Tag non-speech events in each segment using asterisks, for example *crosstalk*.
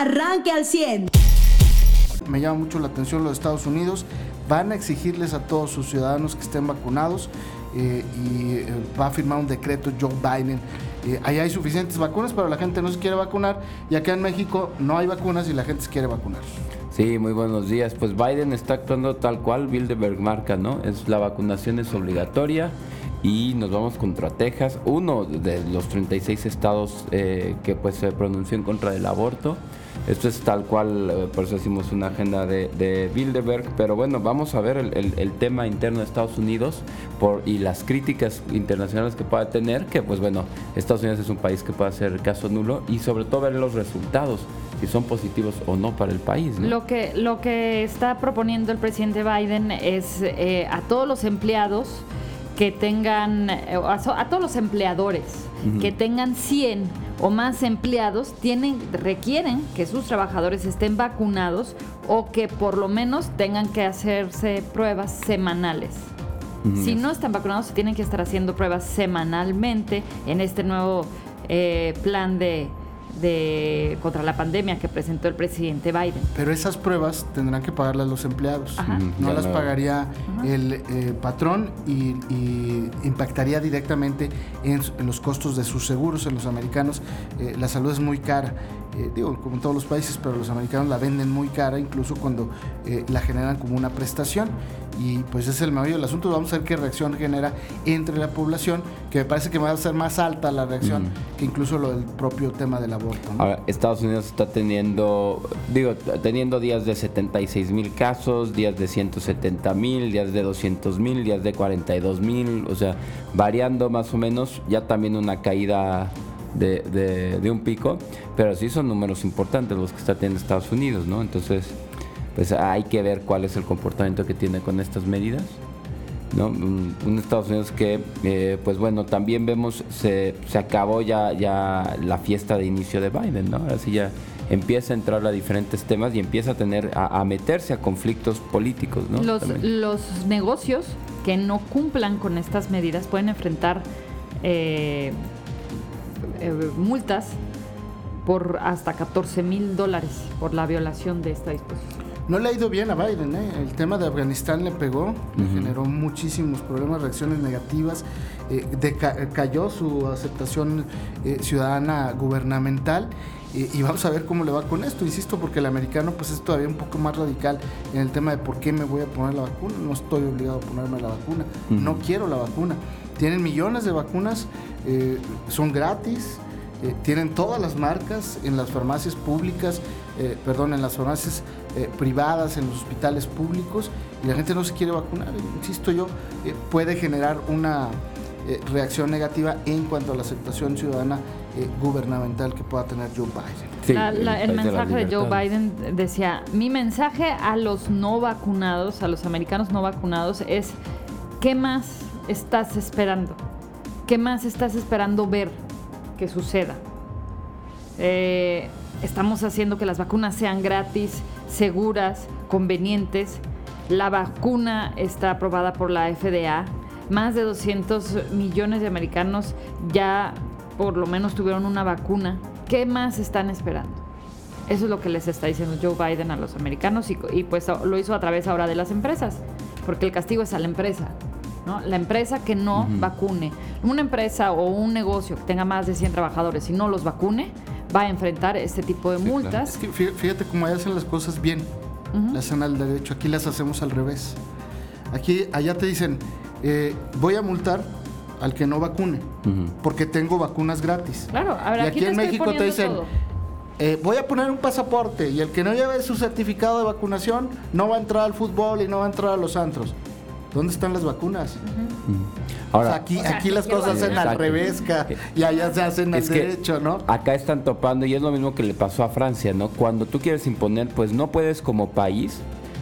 arranque al 100. Me llama mucho la atención los Estados Unidos. Van a exigirles a todos sus ciudadanos que estén vacunados eh, y eh, va a firmar un decreto Joe Biden. Eh, allá hay suficientes vacunas, pero la gente no se quiere vacunar y acá en México no hay vacunas y la gente se quiere vacunar. Sí, muy buenos días. Pues Biden está actuando tal cual Bilderberg marca, ¿no? Es la vacunación es obligatoria y nos vamos contra Texas, uno de los 36 estados que pues se pronunció en contra del aborto. Esto es tal cual, eh, por eso decimos una agenda de, Bilderberg, pero bueno, vamos a ver el, tema interno de Estados Unidos por, y las críticas internacionales que pueda tener, que pues bueno, Estados Unidos es un país que puede hacer caso nulo y sobre todo ver los resultados, si son positivos o no para el país. Lo, que, lo que está proponiendo el presidente Biden es eh, a todos los empleados, que tengan, eh, a, todos los empleadores que tengan 100 o más empleados, tienen, requieren que sus trabajadores estén vacunados o que por lo menos tengan que hacerse pruebas semanales. Si no están vacunados, tienen que estar haciendo pruebas semanalmente en este nuevo eh, plan de, de contra la pandemia que presentó el presidente Biden. Pero esas pruebas tendrán que pagarlas los empleados. No las pagaría el eh, patrón y, impactaría directamente en, los costos de sus seguros en los americanos. Eh, la salud es muy cara. Eh, digo, como en todos los países, pero los americanos la venden muy cara, incluso cuando la generan como una prestación y pues es el medio del asunto. Vamos a ver qué reacción genera entre la población, que me parece que va a ser más alta la reacción que incluso lo del propio tema del aborto. Ahora, Estados Unidos está teniendo, digo, teniendo días de 76 mil casos, días de 170 mil, días de 200 mil, días de 42 mil, o sea, variando más o menos, ya también una caída de, de un pico, pero sí son números importantes los que está teniendo Estados Unidos, ¿no? Entonces pues hay que ver cuál es el comportamiento que tiene con estas medidas. ¿no? Un, Estados Unidos que, eh, pues bueno, también vemos, se, se, acabó ya, ya la fiesta de inicio de Biden, ¿no? Así ya empieza a entrar a diferentes temas y empieza a tener, a, meterse a conflictos políticos, ¿no? Los, los, negocios que no cumplan con estas medidas pueden enfrentar eh, eh, multas por hasta 14 mil dólares por la violación de esta disposición. No le ha ido bien a Biden, ¿eh? el tema de Afganistán le pegó, le generó muchísimos problemas, reacciones negativas, eh, cayó su aceptación eh, ciudadana gubernamental y, vamos a ver cómo le va con esto, insisto, porque el americano pues es todavía un poco más radical en el tema de por qué me voy a poner la vacuna, no estoy obligado a ponerme la vacuna, no quiero la vacuna. Tienen millones de vacunas, son gratis, tienen todas las marcas en las farmacias públicas, perdón, en las farmacias eh, privadas, en los hospitales públicos, y la gente no se quiere vacunar. Insisto yo, eh, puede generar una eh, reacción negativa en cuanto a la aceptación ciudadana gubernamental que pueda tener Joe Biden. el mensaje de, Joe Biden decía, mi mensaje a los no vacunados, a los americanos no vacunados es, ¿qué más estás esperando? ¿Qué más estás esperando ver que suceda? estamos haciendo que las vacunas sean gratis, seguras, convenientes. La vacuna está aprobada por la FDA. Más de 200 millones de americanos ya por lo menos tuvieron una vacuna. ¿Qué más están esperando? Eso es lo que les está diciendo Joe Biden a los americanos y, pues lo hizo a través ahora de las empresas, porque el castigo es a la empresa. ¿No? La empresa que no vacune, una empresa o un negocio que tenga más de 100 trabajadores y no los vacune, va a enfrentar este tipo de multas. Es que fíjate cómo hacen las cosas bien, la hacen al derecho, aquí las hacemos al revés. Aquí, allá te dicen, eh, voy a multar al que no vacune, porque tengo vacunas gratis. Claro, y aquí, en México te dicen, eh, voy a poner un pasaporte y el que no lleve su certificado de vacunación no va a entrar al fútbol y no va a entrar a los antros. ¿Dónde están las vacunas? Ahora, aquí, aquí las cosas se hacen al revés y allá se hacen al derecho, ¿no? Acá están topando y es lo mismo que le pasó a Francia, ¿no? Cuando tú quieres imponer, pues no puedes como país,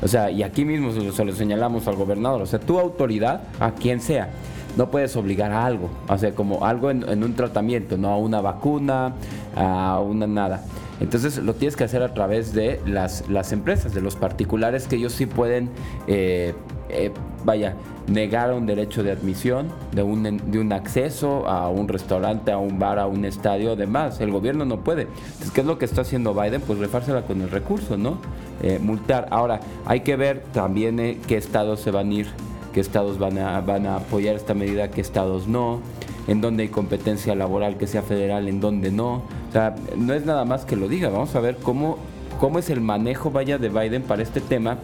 o sea, y aquí mismo se lo, señalamos al gobernador, o sea, tu autoridad, a quien sea, no puedes obligar a algo, o sea, como algo en, un tratamiento, no a una vacuna, a una nada. Entonces lo tienes que hacer a través de las, las empresas, de los particulares, que ellos sí pueden, eh, eh, vaya, negar un derecho de admisión, de un, de un acceso a un restaurante, a un bar, a un estadio, además. El gobierno no puede. Entonces, ¿qué es lo que está haciendo Biden? Pues refársela con el recurso, ¿no? Eh, multar. Ahora, hay que ver también qué estados se van a ir, qué estados van a, van a apoyar esta medida, qué estados no en donde hay competencia laboral que sea federal, en donde no. O sea, no es nada más que lo diga, vamos a ver cómo, cómo es el manejo vaya de Biden para este tema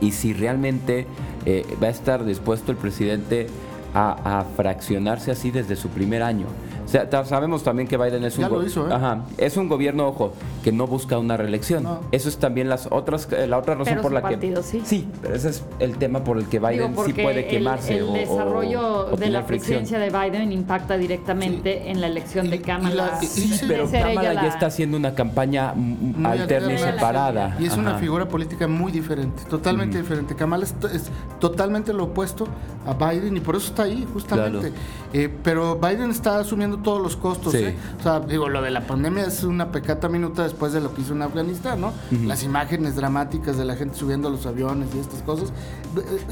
y si realmente eh, va a estar dispuesto el presidente a fraccionarse así desde su primer año sabemos también que Biden es un, ¿eh? es un gobierno, ojo, que no busca una reelección. Eso es también las otras, eh, la otra razón por la que... Sí. sí, pero ese es el tema por el que Biden sí puede quemarse. El, desarrollo de la presidencia de Biden impacta directamente en la elección de Kamala. sí, pero Kamala ya está haciendo una campaña alterna y separada. Y es una figura política muy diferente, totalmente diferente. Kamala es, totalmente lo opuesto a Biden y por eso está ahí, justamente. Eh, pero Biden está asumiendo todos los costos. ¿eh? O sea, digo, lo de la pandemia es una pecata minuta después de lo que hizo en Afganistán, ¿no? Las imágenes dramáticas de la gente subiendo a los aviones y estas cosas.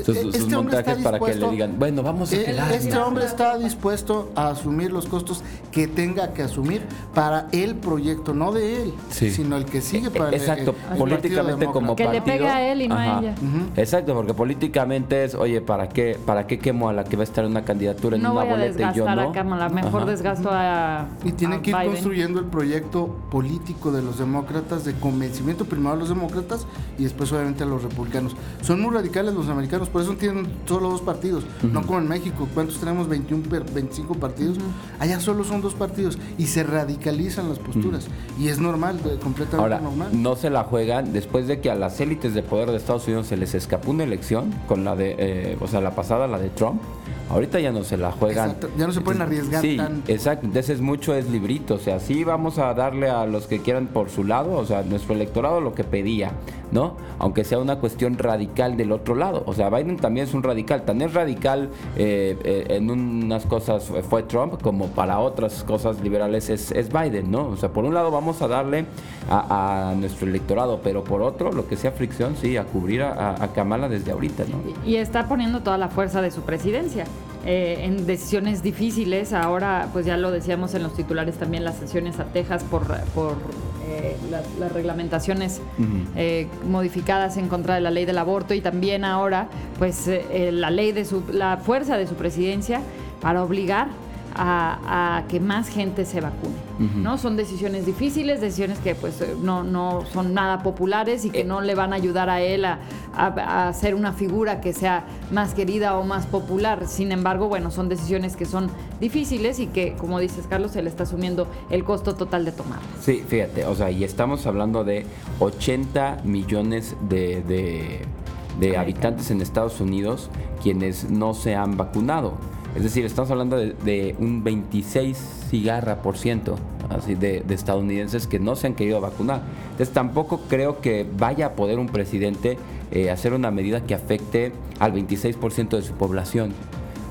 Sus, este montajes para que le digan, bueno, vamos a eh, quedar. Este hombre está dispuesto a asumir los costos que tenga que asumir para el proyecto, no de él, sino el que sigue para Exacto, políticamente como que partido. Que le pegue a él y no a ella. Exacto, porque políticamente es, oye, ¿para qué, ¿para qué quemo a la que va a estar en una candidatura en una boleta y yo no? A mejor desgasto a Y tiene que ir construyendo el proyecto político de los demócratas de convencimiento primero a los demócratas y después obviamente a los republicanos. Son muy radicales los americanos, por eso tienen solo dos partidos, no como en México, ¿cuántos tenemos? 21, 25 partidos. Allá solo son dos partidos y se radicalizan las posturas y es normal, completamente Ahora, normal. No se la juegan después de que a las élites de poder de Estados Unidos se les escapó una elección con la de, eh, o sea, la pasada, la de Trump. Ahorita ya no se la juegan. ya no se pueden arriesgar sí, Exacto, entonces mucho es librito, o sea, sí vamos a darle a los que quieran por su lado, o sea, nuestro electorado lo que pedía, ¿no? Aunque sea una cuestión radical del otro lado, o sea, Biden también es un radical, tan es radical eh, eh, en unas cosas fue Trump como para otras cosas liberales es, Biden, ¿no? O sea, por un lado vamos a darle a, nuestro electorado, pero por otro, lo que sea fricción, sí, a cubrir a, Kamala desde ahorita, ¿no? Y está poniendo toda la fuerza de su presidencia. Eh, en decisiones difíciles. Ahora, pues ya lo decíamos en los titulares también, las sesiones a Texas por, por eh, las, reglamentaciones eh, modificadas en contra de la ley del aborto y también ahora, pues la ley de su, la fuerza de su presidencia para obligar a, que más gente se vacune. ¿no? Son decisiones difíciles, decisiones que pues eh, no, no son nada populares y que eh. no le van a ayudar a él a, a, ser una figura que sea más querida o más popular. Sin embargo, bueno, son decisiones que son difíciles y que, como dices Carlos, se le está asumiendo el costo total de tomar. Sí, fíjate, o sea, y estamos hablando de 80 millones de, de habitantes en Estados Unidos quienes no se han vacunado. Es decir, estamos hablando de, un 26 cigarra por ciento así de, estadounidenses que no se han querido vacunar. Entonces tampoco creo que vaya a poder un presidente eh, hacer una medida que afecte al 26% de su población.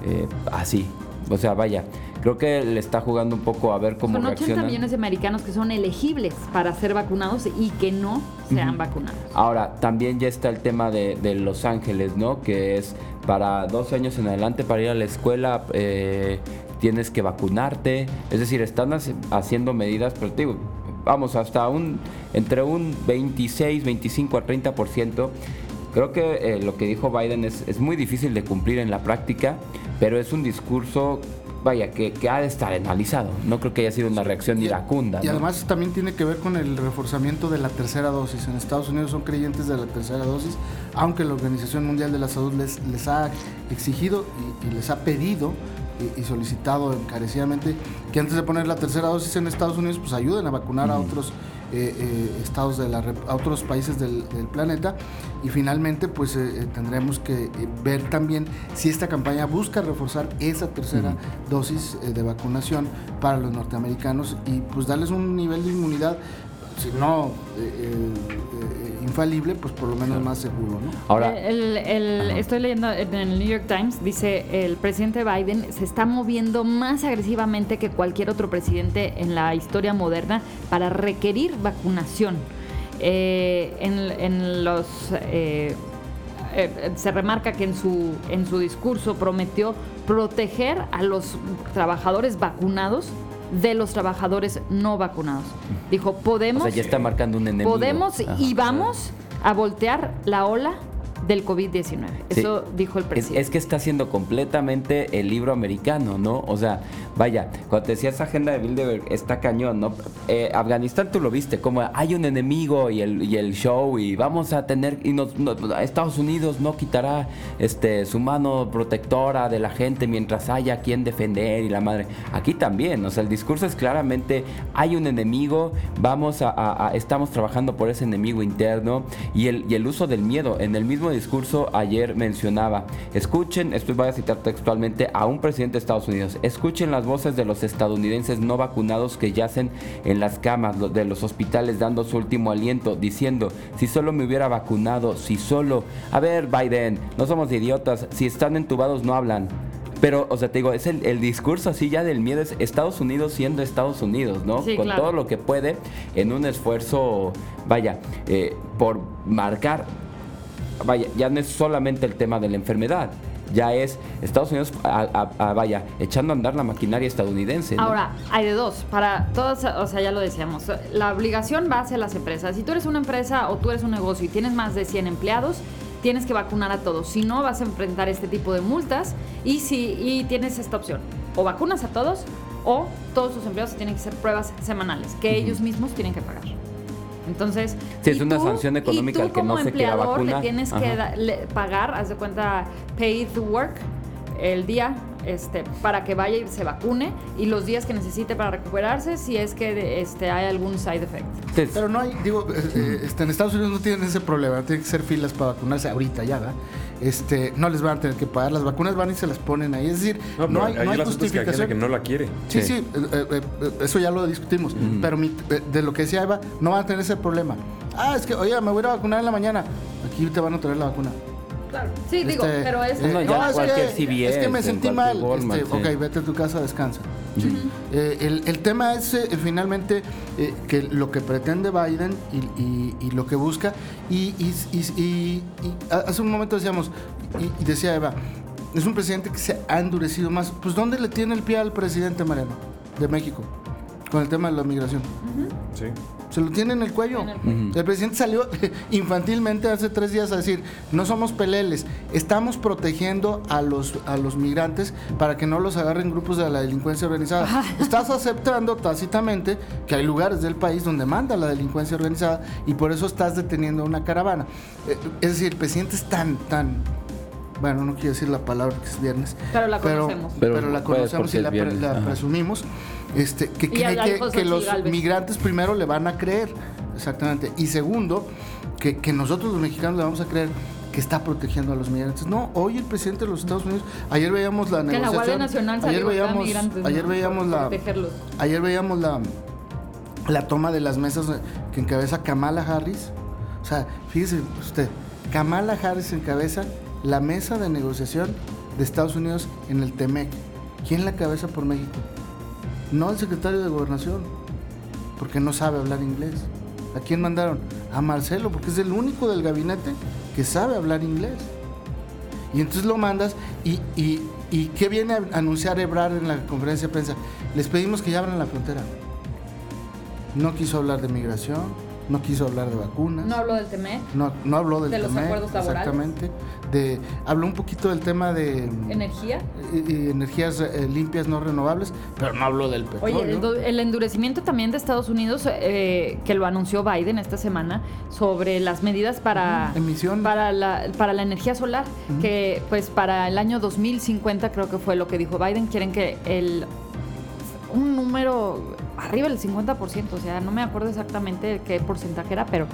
Eh, así. O sea, vaya, creo que le está jugando un poco a ver cómo son 80 millones de americanos que son elegibles para ser vacunados y que no se han vacunado. Ahora, también ya está el tema de, de Los Ángeles, ¿no? Que es para dos años en adelante para ir a la escuela eh, tienes que vacunarte. Es decir, están haciendo medidas, pero digo, vamos, hasta un entre un 26, 25 a 30%. Creo que eh, lo que dijo Biden es, es muy difícil de cumplir en la práctica, pero es un discurso vaya, que, que, ha de estar analizado. No creo que haya sido una reacción iracunda. Y además también tiene que ver con el reforzamiento de la tercera dosis. En Estados Unidos son creyentes de la tercera dosis, aunque la Organización Mundial de la Salud les, les ha exigido y, les ha pedido y, solicitado encarecidamente que antes de poner la tercera dosis en Estados Unidos, pues ayuden a vacunar a otros eh, eh, estados de la, a otros países del, planeta. Y finalmente pues eh, tendremos que ver también si esta campaña busca reforzar esa tercera dosis de vacunación para los norteamericanos y pues darles un nivel de inmunidad si no eh, eh, eh, infalible, pues por lo menos más seguro, ¿no? Ahora, El- el- estoy leyendo en el New York Times, dice el presidente Biden se está moviendo más agresivamente que cualquier otro presidente en la historia moderna para requerir vacunación. Eh, en, en los eh, eh, se remarca que en su en su discurso prometió proteger a los trabajadores vacunados de los trabajadores no vacunados. Dijo, o podemos sea, ya está marcando un enemigo. Podemos Ajá. y vamos a voltear la ola del COVID-19. Sí. Eso dijo el Es, presidente. es que está haciendo completamente el libro americano, ¿no? O sea, vaya, cuando te decía esa agenda de Bilderberg, está cañón, ¿no? Eh, Afganistán tú lo viste, como hay un enemigo y el, y el show y vamos a tener, y nos, no- Estados Unidos no quitará este, su mano protectora de la gente mientras haya quien defender y la madre. Aquí también, o sea, el discurso es claramente, hay un enemigo, vamos a, a- a- estamos trabajando por ese enemigo interno y el, y el uso del miedo. En el mismo discurso ayer mencionaba, escuchen, esto voy a citar textualmente a un presidente de Estados Unidos, escuchen las voces de los estadounidenses no vacunados que yacen en las camas de los hospitales dando su último aliento, diciendo, si solo me hubiera vacunado, si solo, a ver Biden, no somos idiotas, si están entubados no hablan. Pero, o sea, te digo, es el, el discurso así ya del miedo, es Estados Unidos siendo Estados Unidos, ¿no? Sí, Con claro. todo lo que puede en un esfuerzo, vaya, eh, por marcar, vaya, ya no es solamente el tema de la enfermedad, ya es Estados Unidos, a- a- a- vaya, echando a andar la maquinaria estadounidense. ¿no? Ahora, hay de dos. Para todas, o sea, ya lo decíamos, la obligación va hacia las empresas. Si tú eres una empresa o tú eres un negocio y tienes más de 100 empleados, tienes que vacunar a todos. Si no, vas a enfrentar este tipo de multas y, si, y tienes esta opción. O vacunas a todos o todos tus empleados tienen que hacer pruebas semanales que ellos mismos tienen que pagar. Entonces, Sí, es y una sanción económica y tú al que como no se quiera le tienes que Ajá. da- le- pagar, haz de cuenta, pay to work el día este, para que vaya y se vacune y los días que necesite para recuperarse si es que este, hay algún side effect. Pero no hay, digo, eh, eh, este, en Estados Unidos no tienen ese problema, tienen que ser filas para vacunarse ahorita ya, ¿verdad? Este, no les van a tener que pagar, las vacunas van y se las ponen ahí, es decir, No, hay, no es que hay justificación. que no la quiere. Sí, Sí. sí, eh, eso ya lo discutimos. Pero mi- de, de lo que decía Eva, no van a tener ese problema. Ah, es que, oye, me voy a vacunar en la mañana. Aquí te van a traer la vacuna. Claro. Sí, digo, Este, pero es... No, ya es cualquier que, es que me en sentí mal. Walmart, este, sí. Ok, vete a tu casa, descansa. Eh, el, el tema es eh, finalmente eh, que lo que pretende Biden y, y- y lo que busca, y, y- y- y- y hace un momento decíamos, y, y decía Eva, es un presidente que se ha endurecido más. Pues ¿dónde le tiene el pie al presidente Mariano de México con el tema de la migración? Sí. Se lo tiene en el cuello. En el cuello. El presidente salió *laughs* infantilmente hace tres días a decir, no somos peleles, estamos protegiendo a los, a los migrantes para que no los agarren grupos de la delincuencia organizada. *laughs* Estás aceptando tácitamente que hay lugares del país donde manda la delincuencia organizada y por eso estás deteniendo una caravana. Eh, Es decir, el presidente es tan, tan... Bueno, no quiero decir la palabra que es viernes. Pero la conocemos. Pero, Pero la puedes conocemos y la, pre- viernes, la ajá. Este, que cree que, los Galvez. migrantes primero le van a creer. Exactamente. Y segundo, que, que nosotros los mexicanos le vamos a creer que está protegiendo a los migrantes. No, hoy el presidente de los Estados Unidos, ayer veíamos la Que la negociación. Guardia Nacional ayer veíamos, migrantes, ayer veíamos la, ayer veíamos la, la toma de las mesas que encabeza Kamala Harris. O sea, fíjese usted, Kamala Harris encabeza la mesa de negociación de Estados Unidos en el TEMEC. ¿Quién la cabeza por México? No el secretario de Gobernación, porque no sabe hablar inglés. ¿A quién mandaron? A Marcelo, porque es el único del gabinete que sabe hablar inglés. Y entonces lo mandas y, y, y ¿qué viene a anunciar Ebrard en la conferencia de prensa? Les pedimos que ya abran la frontera. No quiso hablar de migración, no quiso hablar de vacunas. No hablo del TEMEC, No, no habló del De los TEMEC, acuerdos laborales. Exactamente. De, habló un poquito del tema de energía. eh, eh, energías eh, limpias no renovables, pero no habló del petróleo. Oye, el, endurecimiento también de Estados Unidos, eh, que lo anunció Biden esta semana, sobre las medidas para, emisión. para, la, para la energía solar, que pues para el año 2050 creo que fue lo que dijo Biden, quieren que el un número arriba del 50%, o sea, no me acuerdo exactamente qué porcentaje era, pero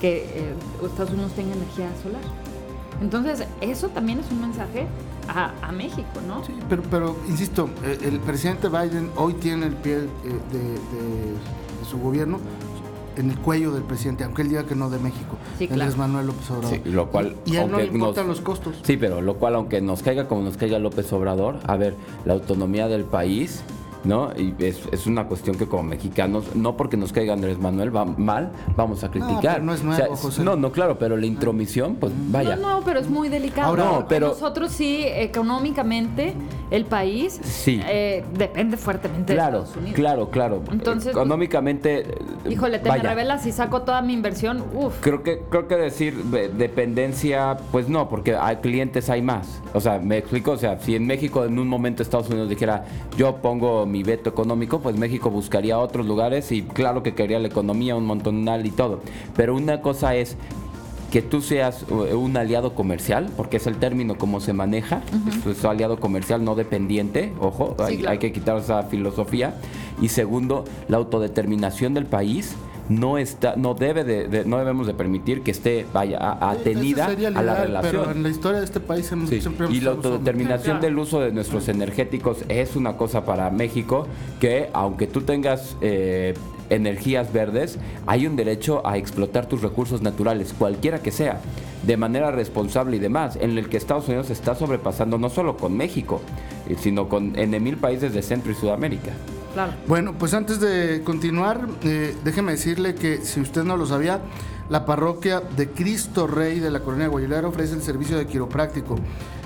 que eh, Estados Unidos tenga energía solar. Entonces, eso también es un mensaje a, a México, ¿no? Sí, pero, pero insisto, eh, el presidente Biden hoy tiene el pie eh, de, de- de su gobierno en el cuello del presidente, aunque él diga que no de México, Sí, claro. Andrés Manuel López Obrador. Sí, lo cual, y a él no le importan nos- los costos. Sí, pero lo cual, aunque nos caiga como nos caiga López Obrador, a ver, la autonomía del país, ¿no? Y es, es una cuestión que como mexicanos, no porque nos caiga Andrés Manuel va mal, vamos a criticar. pero no es nuevo, José. No, no, claro, pero la intromisión, pues vaya. No, no, pero es muy delicado. Ahora- No, porque pero- nosotros sí, económicamente, el país Sí. eh, depende fuertemente Claro, de Estados Unidos. claro, claro. Entonces, Económicamente, eh, Híjole, te vaya. me revelas y saco toda mi inversión. Uf. Creo que, creo que decir de- dependencia, pues no, porque hay clientes hay más. O sea, me explico, o sea, si en México en un momento Estados Unidos dijera yo pongo mi veto económico, pues México buscaría otros lugares y claro que quería la economía un montonal y todo. Pero una cosa es que tú seas eh, un aliado comercial, porque es el término como se maneja, es un aliado comercial no dependiente, ojo, Sí, hay, claro. hay que quitar esa filosofía. Y segundo, la autodeterminación del país no está, no debe de, de- no debemos de permitir que esté vaya a- atenida a la relación. Pero en la historia de este país hemos- Sí, siempre hemos Y la autodeterminación del uso de nuestros energéticos es una cosa para México que aunque tú tengas eh, energías verdes, hay un derecho a explotar tus recursos naturales, cualquiera que sea, de manera responsable y demás, en el que Estados Unidos está sobrepasando no solo con México, eh, sino con en mil países de Centro y Sudamérica. Claro. Bueno, pues antes de continuar, eh, déjeme decirle que si usted no lo sabía, la parroquia de Cristo Rey de la Colonia Guayulera ofrece el servicio de quiropráctico.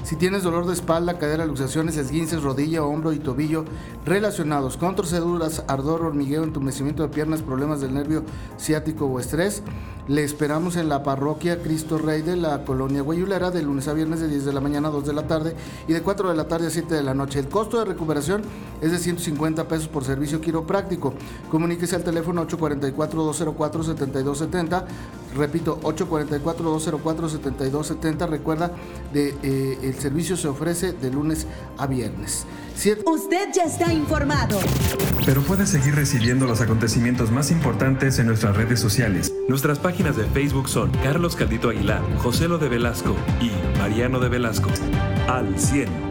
Si tienes dolor de espalda, cadera, luxaciones, esguinces, rodilla, hombro y tobillo relacionados con torceduras, ardor, hormigueo, entumecimiento de piernas, problemas del nervio ciático o estrés, le esperamos en la parroquia Cristo Rey de la Colonia Guayulera de lunes a viernes de 10 de la mañana a 2 de la tarde y de 4 de la tarde a 7 de la noche. El costo de recuperación es de 150 pesos por servicio quiropráctico. Comuníquese al teléfono 844-204-7270. Repito, 844-204-7270. Recuerda, de, eh, el servicio se ofrece de lunes a viernes. Siete- Usted ya está informado. Pero puede seguir recibiendo los acontecimientos más importantes en nuestras redes sociales. Nuestras páginas de Facebook son Carlos Caldito Aguilar, José Lo de Velasco y Mariano de Velasco. Al 100.